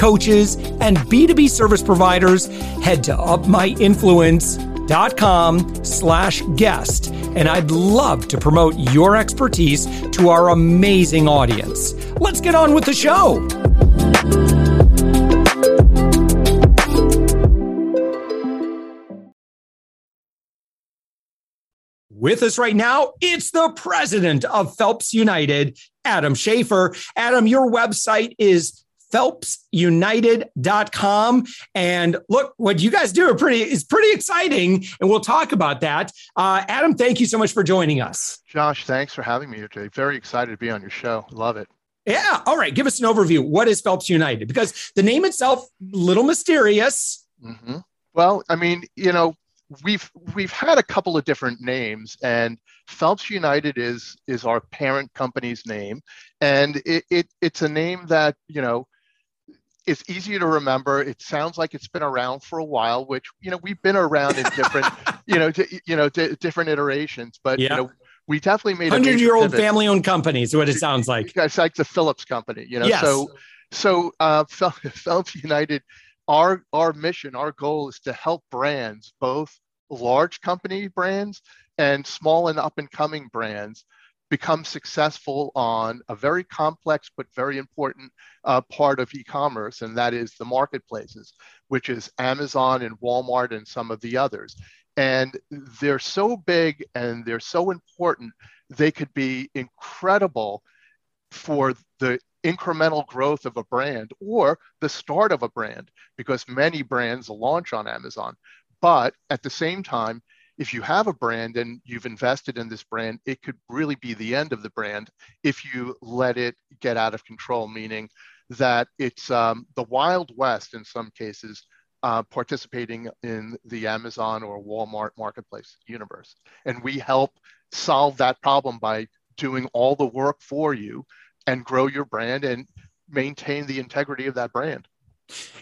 coaches, and B2B service providers, head to upmyinfluence.com slash guest. And I'd love to promote your expertise to our amazing audience. Let's get on with the show. With us right now, it's the president of Phelps United, Adam Schafer. Adam, your website is phelpsunited.com and look what you guys do are pretty is pretty exciting and we'll talk about that. Uh, adam thank you so much for joining us. Josh thanks for having me here today. Very excited to be on your show. Love it. Yeah. All right. Give us an overview. What is phelps united? Because the name itself little mysterious. Mm-hmm. well i mean you know we've we've had a couple of different names and phelps united is is our parent company's name. And it, it it's a name that you know it's easy to remember it sounds like it's been around for a while which you know we've been around in different you know d- you know d- different iterations but yeah. you know we definitely made 100 year old family owned company is what it sounds like it's like the phillips company you know yes. so so uh, phelps united our our mission, our goal is to help brands, both large company brands and small and up and coming brands, become successful on a very complex but very important uh, part of e-commerce, and that is the marketplaces, which is Amazon and Walmart and some of the others. And they're so big and they're so important, they could be incredible for the incremental growth of a brand or the start of a brand because many brands launch on Amazon. But at the same time, if you have a brand and you've invested in this brand, it could really be the end of the brand if you let it get out of control, meaning that it's um, the Wild West in some cases. Uh, participating in the Amazon or Walmart marketplace universe. And we help solve that problem by doing all the work for you and grow your brand and maintain the integrity of that brand.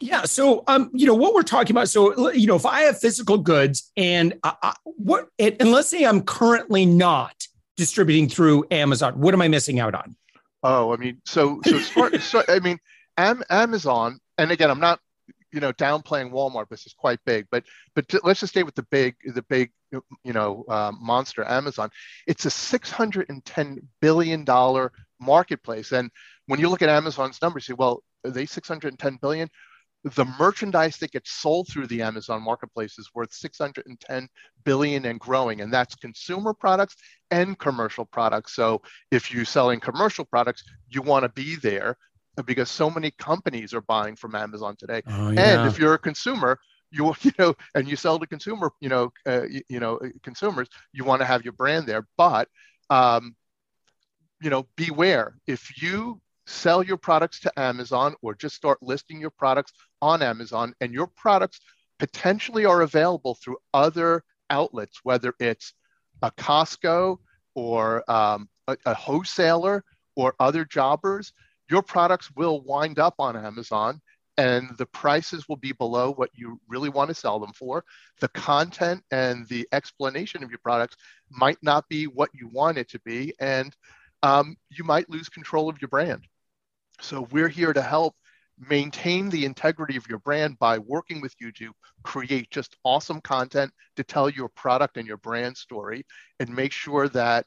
Yeah. So, um, you know, what we're talking about. So, you know, if I have physical goods and I, I, what, it, and let's say I'm currently not distributing through Amazon, what am I missing out on? Oh, I mean, so, so, so I mean, Am, Amazon, and again, I'm not, you know, downplaying Walmart, this is quite big, but, but let's just stay with the big, the big, you know, uh, monster Amazon. It's a 610 billion dollar marketplace, and when you look at Amazon's numbers, you say, well, they 610 billion? The merchandise that gets sold through the Amazon marketplace is worth 610 billion and growing, and that's consumer products and commercial products. So if you're selling commercial products, you want to be there because so many companies are buying from Amazon today. Oh, yeah. And if you're a consumer, you you know, and you sell to consumer, you know, uh, you, you, know, consumers, you want to have your brand there. But um, you know, beware if you sell your products to Amazon or just start listing your products on Amazon and your products potentially are available through other outlets, whether it's a Costco or um, a, a wholesaler or other jobbers, your products will wind up on Amazon and the prices will be below what you really want to sell them for. The content and the explanation of your products might not be what you want it to be. And um, you might lose control of your brand. So we're here to help maintain the integrity of your brand by working with you to create just awesome content to tell your product and your brand story and make sure that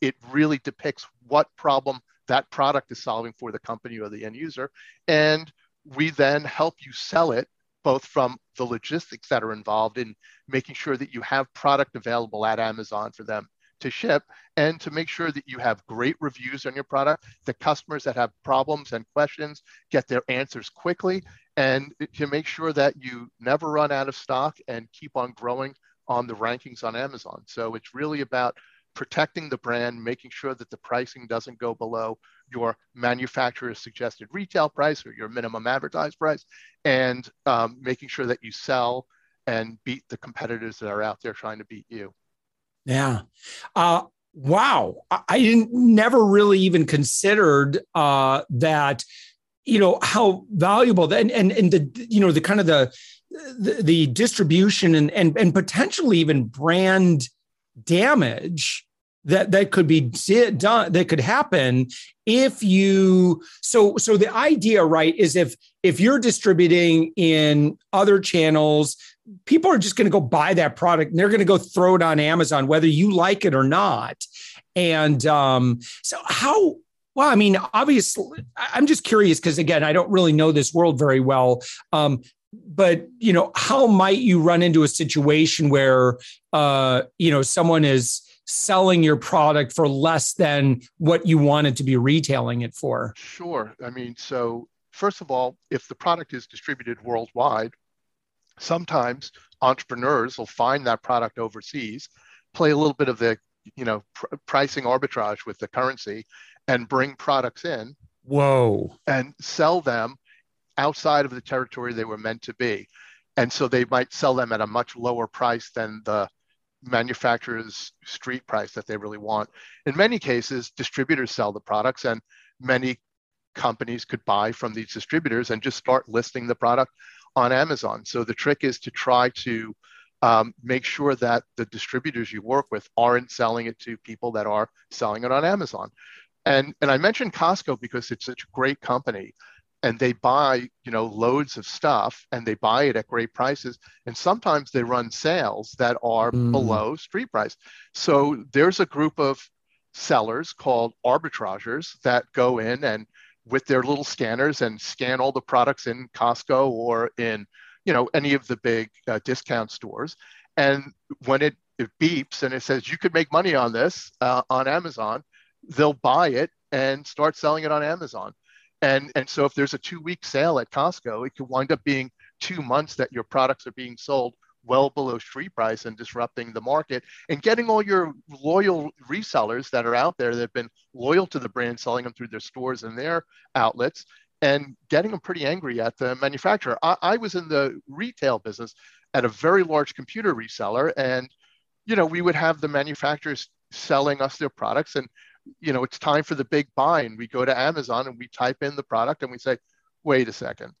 it really depicts what problem that product is solving for the company or the end user. And we then help you sell it both from the logistics that are involved in making sure that you have product available at Amazon for them to ship and to make sure that you have great reviews on your product, that customers that have problems and questions get their answers quickly, and to make sure that you never run out of stock and keep on growing on the rankings on Amazon. So it's really about protecting the brand, making sure that the pricing doesn't go below your manufacturer's suggested retail price or your minimum advertised price, and um, making sure that you sell and beat the competitors that are out there trying to beat you. Yeah. Uh, wow. I didn't never really even considered uh, that, you know, how valuable that, and, and, and the, you know, the kind of the, the, the distribution and, and, and potentially even brand damage that that could be done that could happen if you so so the idea right is if if you're distributing in other channels people are just going to go buy that product and they're going to go throw it on Amazon, whether you like it or not. And um, so, how? Well, I mean, obviously, I'm just curious because again, I don't really know this world very well. Um, but you know, how might you run into a situation where uh, you know someone is selling your product for less than what you wanted to be retailing it for? Sure. I mean, so first of all, if the product is distributed worldwide, sometimes entrepreneurs will find that product overseas, play a little bit of the you know pr- pricing arbitrage with the currency, and bring products in. Whoa! And sell them outside of the territory they were meant to be, and so they might sell them at a much lower price than the manufacturer's street price that they really want. In many cases, distributors sell the products, and many companies could buy from these distributors and just start listing the product on Amazon. So the trick is to try to um, make sure that the distributors you work with aren't selling it to people that are selling it on Amazon. And, and I mentioned Costco because it's such a great company and they buy you know loads of stuff and they buy it at great prices and sometimes they run sales that are mm. below street price so there's a group of sellers called arbitrageurs that go in and with their little scanners and scan all the products in Costco or in you know any of the big uh, discount stores. And when it, it beeps and it says you could make money on this uh, on Amazon, they'll buy it and start selling it on Amazon. And and so if there's a two week sale at Costco, it could wind up being two months that your products are being sold well below street price and disrupting the market and getting all your loyal resellers that are out there that have been loyal to the brand selling them through their stores and their outlets and getting them pretty angry at the manufacturer. I, I was in the retail business at a very large computer reseller and you know we would have the manufacturers selling us their products and you know it's time for the big buy and we go to amazon and we type in the product and we say wait a second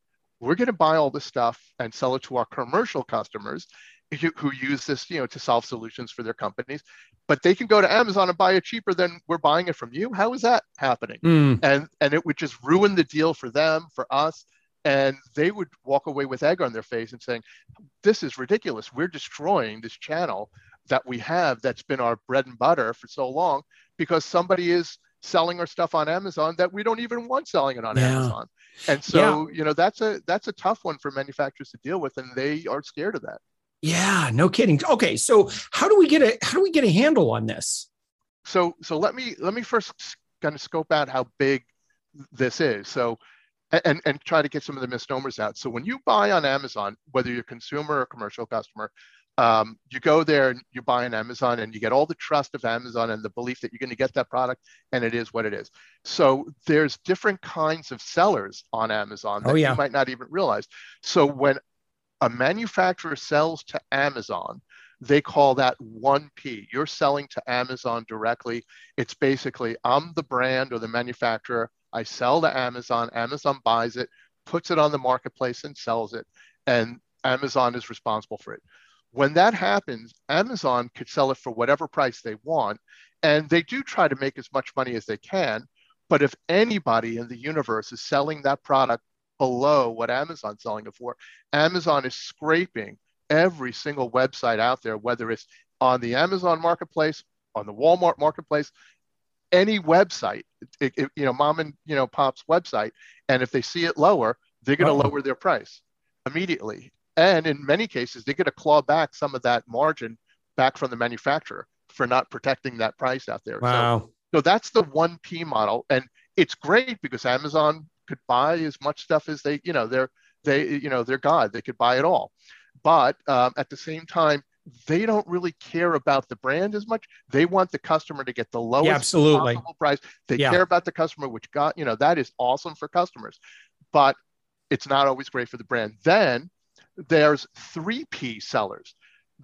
we're going to buy all this stuff and sell it to our commercial customers who, who, use this, you know, to solve solutions for their companies. But they can go to Amazon and buy it cheaper than we're buying it from you. How is that happening? Mm. And and it would just ruin the deal for them, for us. And they would walk away with egg on their face and saying, "This is ridiculous. We're destroying this channel that we have that's been our bread and butter for so long because somebody is selling our stuff on Amazon that we don't even want selling it on yeah. Amazon. And so, yeah. you know, that's a that's a tough one for manufacturers to deal with, and they are scared of that. Yeah, no kidding. Okay, so how do we get a how do we get a handle on this? So so let me let me first kind of scope out how big this is. So and and try to get some of the misnomers out. So when you buy on Amazon, whether you're consumer or commercial customer, um, you go there and you buy on Amazon and you get all the trust of Amazon and the belief that you're going to get that product and it is what it is. So there's different kinds of sellers on Amazon that oh, yeah. you might not even realize. So when a manufacturer sells to Amazon, they call that 1P. You're selling to Amazon directly. It's basically I'm the brand or the manufacturer. I sell to Amazon. Amazon buys it, puts it on the marketplace and sells it. And Amazon is responsible for it. When that happens, Amazon could sell it for whatever price they want. And they do try to make as much money as they can. But if anybody in the universe is selling that product below what Amazon's selling it for, Amazon is scraping every single website out there, whether it's on the Amazon marketplace, on the Walmart marketplace, any website, it, it, you know, mom and you know pop's website, and if they see it lower, they're going to lower their price immediately. And in many cases, they get to claw back some of that margin back from the manufacturer for not protecting that price out there. Wow. So, so that's the 1P model. And it's great because Amazon could buy as much stuff as they, you know, they're, they, you know, they're God, they could buy it all. But um, at the same time, they don't really care about the brand as much. They want the customer to get the lowest yeah, absolutely. possible price. They Yeah. care about the customer, which got, you know, that is awesome for customers, but it's not always great for the brand. Then there's 3P sellers.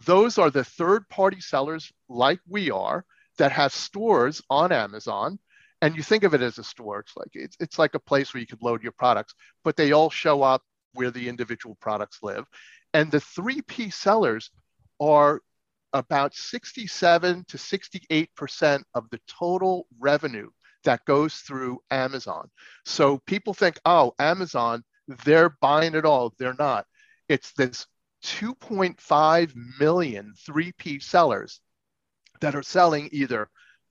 Those are the third party sellers like we are that have stores on Amazon. And you think of it as a store. It's like it's, it's like a place where you could load your products, but they all show up where the individual products live. And the 3P sellers are about 67 to 68% of the total revenue that goes through Amazon. So people think, oh, Amazon, they're buying it all. They're not. It's this 2.5 million 3P sellers that are selling either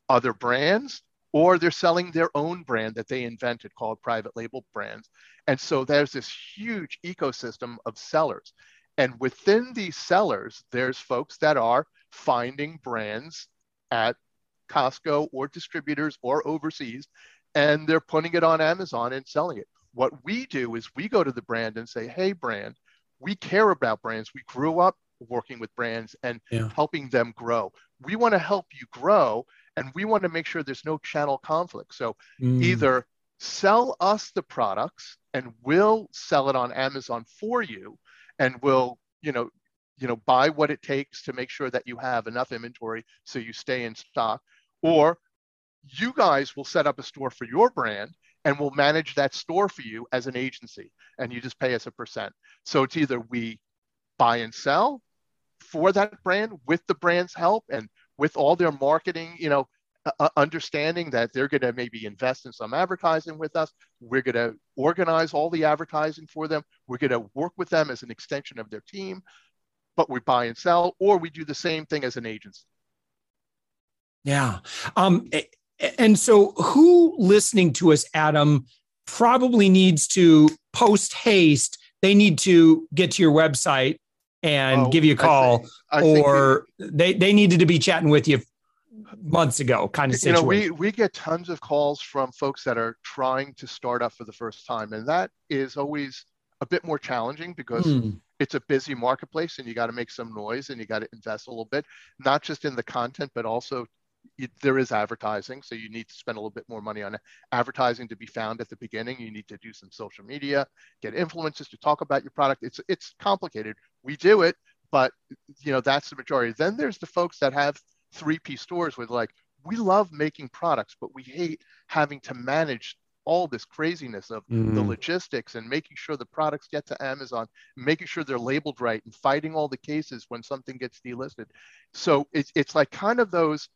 other brands or they're selling their own brand that they invented called private label brands. And so there's this huge ecosystem of sellers. And within these sellers, there's folks that are finding brands at Costco or distributors or overseas, and they're putting it on Amazon and selling it. What we do is we go to the brand and say, hey, brand, we care about brands. We grew up working with brands and Yeah. helping them grow. We want to help you grow, and we want to make sure there's no channel conflict. So Mm. either sell us the products and we'll sell it on Amazon for you and we'll you know you know buy what it takes to make sure that you have enough inventory so you stay in stock or you guys will set up a store for your brand and we'll manage that store for you as an agency and you just pay us a percent so it's either we buy and sell for that brand with the brand's help and with all their marketing you know uh, understanding that they're going to maybe invest in some advertising with us. We're going to organize all the advertising for them. We're going to work with them as an extension of their team, but we buy and sell, or we do the same thing as an agency. Yeah. Um, and so who listening to us, Adam, probably needs to post haste. They need to get to your website and Oh, give you a call, think- I think or they, they needed to be chatting with you months ago, kind of you know situation. we we get tons of calls from folks that are trying to start up for the first time and that is always a bit more challenging because Hmm. it's a busy marketplace and you got to make some noise and you got to invest a little bit not just in the content but also it, there is advertising so you need to spend a little bit more money on advertising to be found at the beginning you need to do some social media get influencers to talk about your product it's it's complicated we do it but you know that's the majority then there's the folks that have 3p stores with like we love making products but we hate having to manage all this craziness of the Mm. logistics and making sure the products get to Amazon, making sure they're labeled right, and fighting all the cases when something gets delisted. So it's it's like kind of those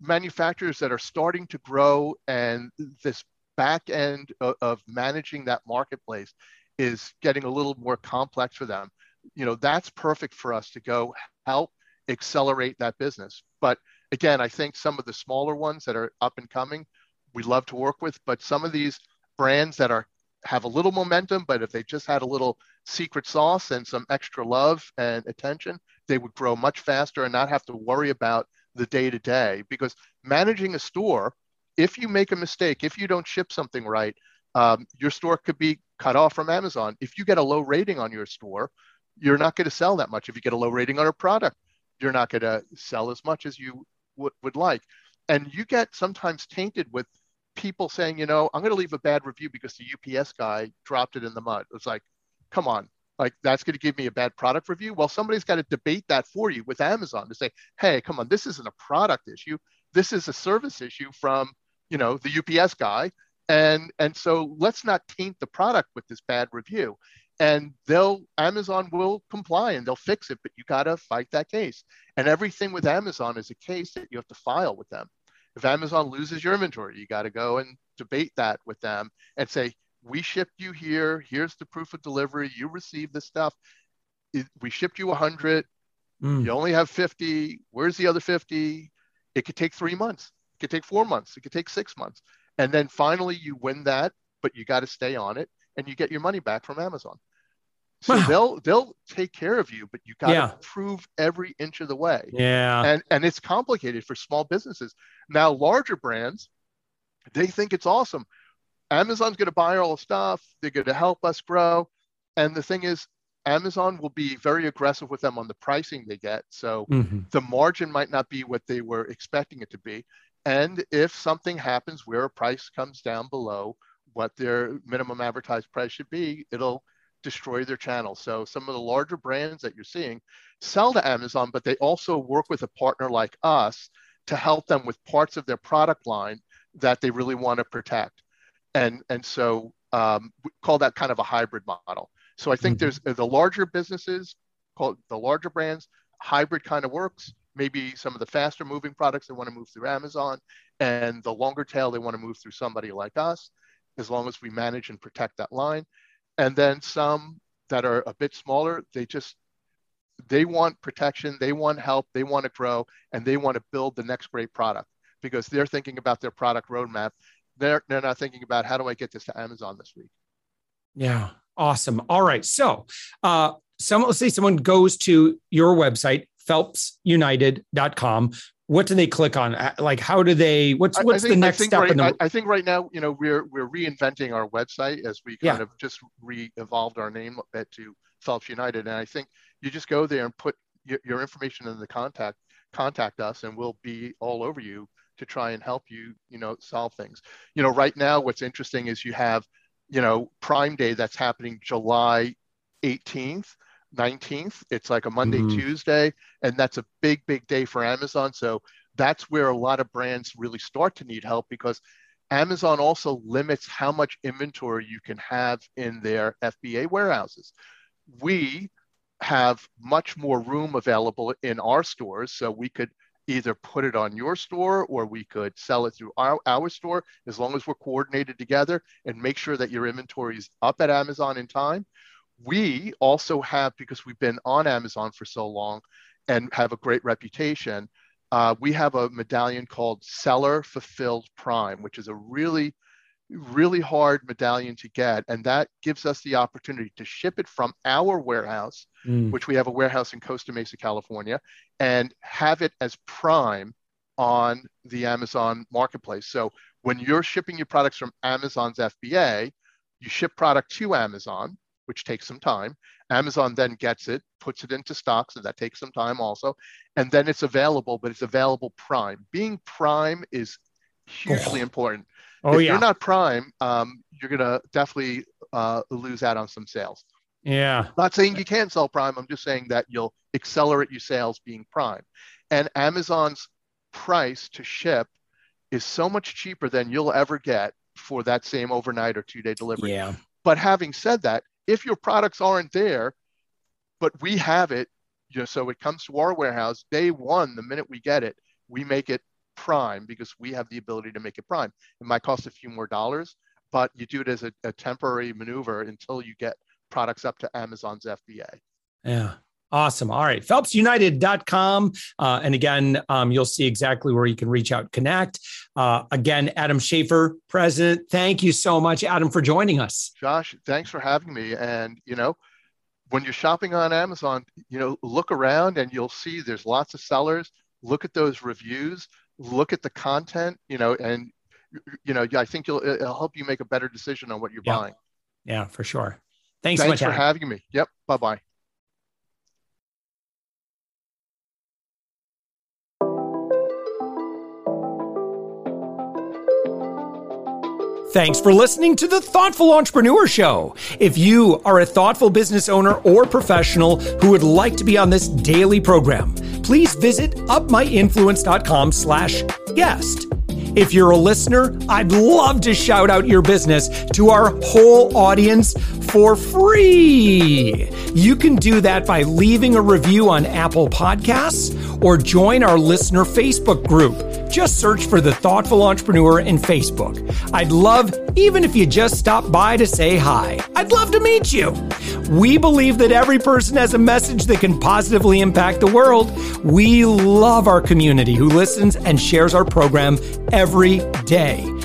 manufacturers that are starting to grow, and this back end of, of managing that marketplace is getting a little more complex for them. You know, that's perfect for us to go help accelerate that business. But again, I think some of the smaller ones that are up and coming, we love to work with, but some of these brands that are have a little momentum, but if they just had a little secret sauce and some extra love and attention, they would grow much faster and not have to worry about the day to day. Because managing a store, if you make a mistake, if you don't ship something right, um, your store could be cut off from Amazon. If you get a low rating on your store, you're not going to sell that much. If you get a low rating on a product, you're not going to sell as much as you would, would like. And you get sometimes tainted with people saying, you know, I'm going to leave a bad review because the UPS guy dropped it in the mud. It's like, come on, like that's going to give me a bad product review. Well, somebody's got to debate that for you with Amazon to say, hey, come on, this isn't a product issue. This is a service issue from, you know, the UPS guy. And, and so let's not taint the product with this bad review. And they'll, Amazon will comply and they'll fix it, but you got to fight that case. And everything with Amazon is a case that you have to file with them. If Amazon loses your inventory, you got to go and debate that with them and say, we shipped you here. Here's the proof of delivery. You received this stuff. It, we shipped you 100. Mm. You only have 50. Where's the other 50? It could take three months. It could take four months. It could take six months. And then finally you win that, but you got to stay on it and you get your money back from Amazon. So Wow. they'll they'll take care of you, but you got to Yeah. prove every inch of the way Yeah. and and it's complicated for small businesses now larger brands they think it's awesome amazon's going to buy all the stuff they're going to help us grow and the thing is Amazon will be very aggressive with them on the pricing they get. So mm-hmm. the margin might not be what they were expecting it to be. And if something happens where a price comes down below what their minimum advertised price should be, it'll destroy their channel. So some of the larger brands that you're seeing sell to Amazon, but they also work with a partner like us to help them with parts of their product line that they really want to protect. And, and so um, we call that kind of a hybrid model. So I think mm-hmm. there's the larger businesses, called the larger brands, hybrid kind of works. Maybe some of the faster moving products they want to move through Amazon, and the longer tail they want to move through somebody like us, as long as we manage and protect that line. And then some that are a bit smaller, they just they want protection, they want help, they want to grow, and they want to build the next great product because they're thinking about their product roadmap. They're they're not thinking about how do I get this to Amazon this week. Yeah, awesome. All right, so uh, some let's say someone goes to your website phelpsunited.com what do they click on? Uh, like, how do they? What's what's think, the next step? Right, the... I, I, think right now, you know, we're we're reinventing our website as we kind yeah. of just re-evolved our name to Phelps United, and I think you just go there and put your, your information in the contact contact us, and we'll be all over you to try and help you, you know, solve things. You know, right now, what's interesting is you have, you know, Prime Day that's happening July 18th 19th. It's like a Monday, mm-hmm. Tuesday, and that's a big, big day for Amazon. So that's where a lot of brands really start to need help because Amazon also limits how much inventory you can have in their FBA warehouses. We have much more room available in our stores, so we could either put it on your store or we could sell it through our, our store as long as we're coordinated together and make sure that your inventory is up at Amazon in time. We also have, because we've been on Amazon for so long and have a great reputation, uh, we have a medallion called Seller Fulfilled Prime, which is a really, really hard medallion to get. And that gives us the opportunity to ship it from our warehouse, mm. which we have a warehouse in Costa Mesa, California, and have it as Prime on the Amazon marketplace. So when you're shipping your products from Amazon's FBA, you ship product to Amazon which takes some time. Amazon then gets it, puts it into stock, so that takes some time also. And then it's available, but it's available prime. Being prime is hugely oh. important. Oh, yeah. if yeah. you're not prime, um, you're going to definitely uh, lose out on some sales. Yeah. Not saying you can't sell prime. I'm just saying that you'll accelerate your sales being prime. And Amazon's price to ship is so much cheaper than you'll ever get for that same overnight or two day delivery. Yeah. But having said that, if your products aren't there, but we have it, you know, so it comes to our warehouse day one, the minute we get it, we make it prime because we have the ability to make it prime. It might cost a few more dollars, but you do it as a, a temporary maneuver until you get products up to Amazon's FBA. Yeah. Awesome. All right. PhelpsUnited.com. Uh, and again, um, you'll see exactly where you can reach out, connect. Uh, again, Adam Schaefer, president. Thank you so much, Adam, for joining us. Josh, thanks for having me. And, you know, when you're shopping on Amazon, you know, look around and you'll see there's lots of sellers. Look at those reviews, look at the content, you know, and, you know, I think you'll, it'll help you make a better decision on what you're yeah. buying. Yeah, for sure. Thanks, thanks so much for Adam. having me. Yep. Bye bye. Thanks for listening to the Thoughtful Entrepreneur Show. If you are a thoughtful business owner or professional who would like to be on this daily program, please visit upmyinfluence.com slash guest. If you're a listener, I'd love to shout out your business to our whole audience for free. You can do that by leaving a review on Apple Podcasts or join our listener Facebook group. Just search for the Thoughtful Entrepreneur in Facebook. I'd love even if you just stop by to say hi. I'd love to meet you. We believe that every person has a message that can positively impact the world. We love our community who listens and shares our program every day.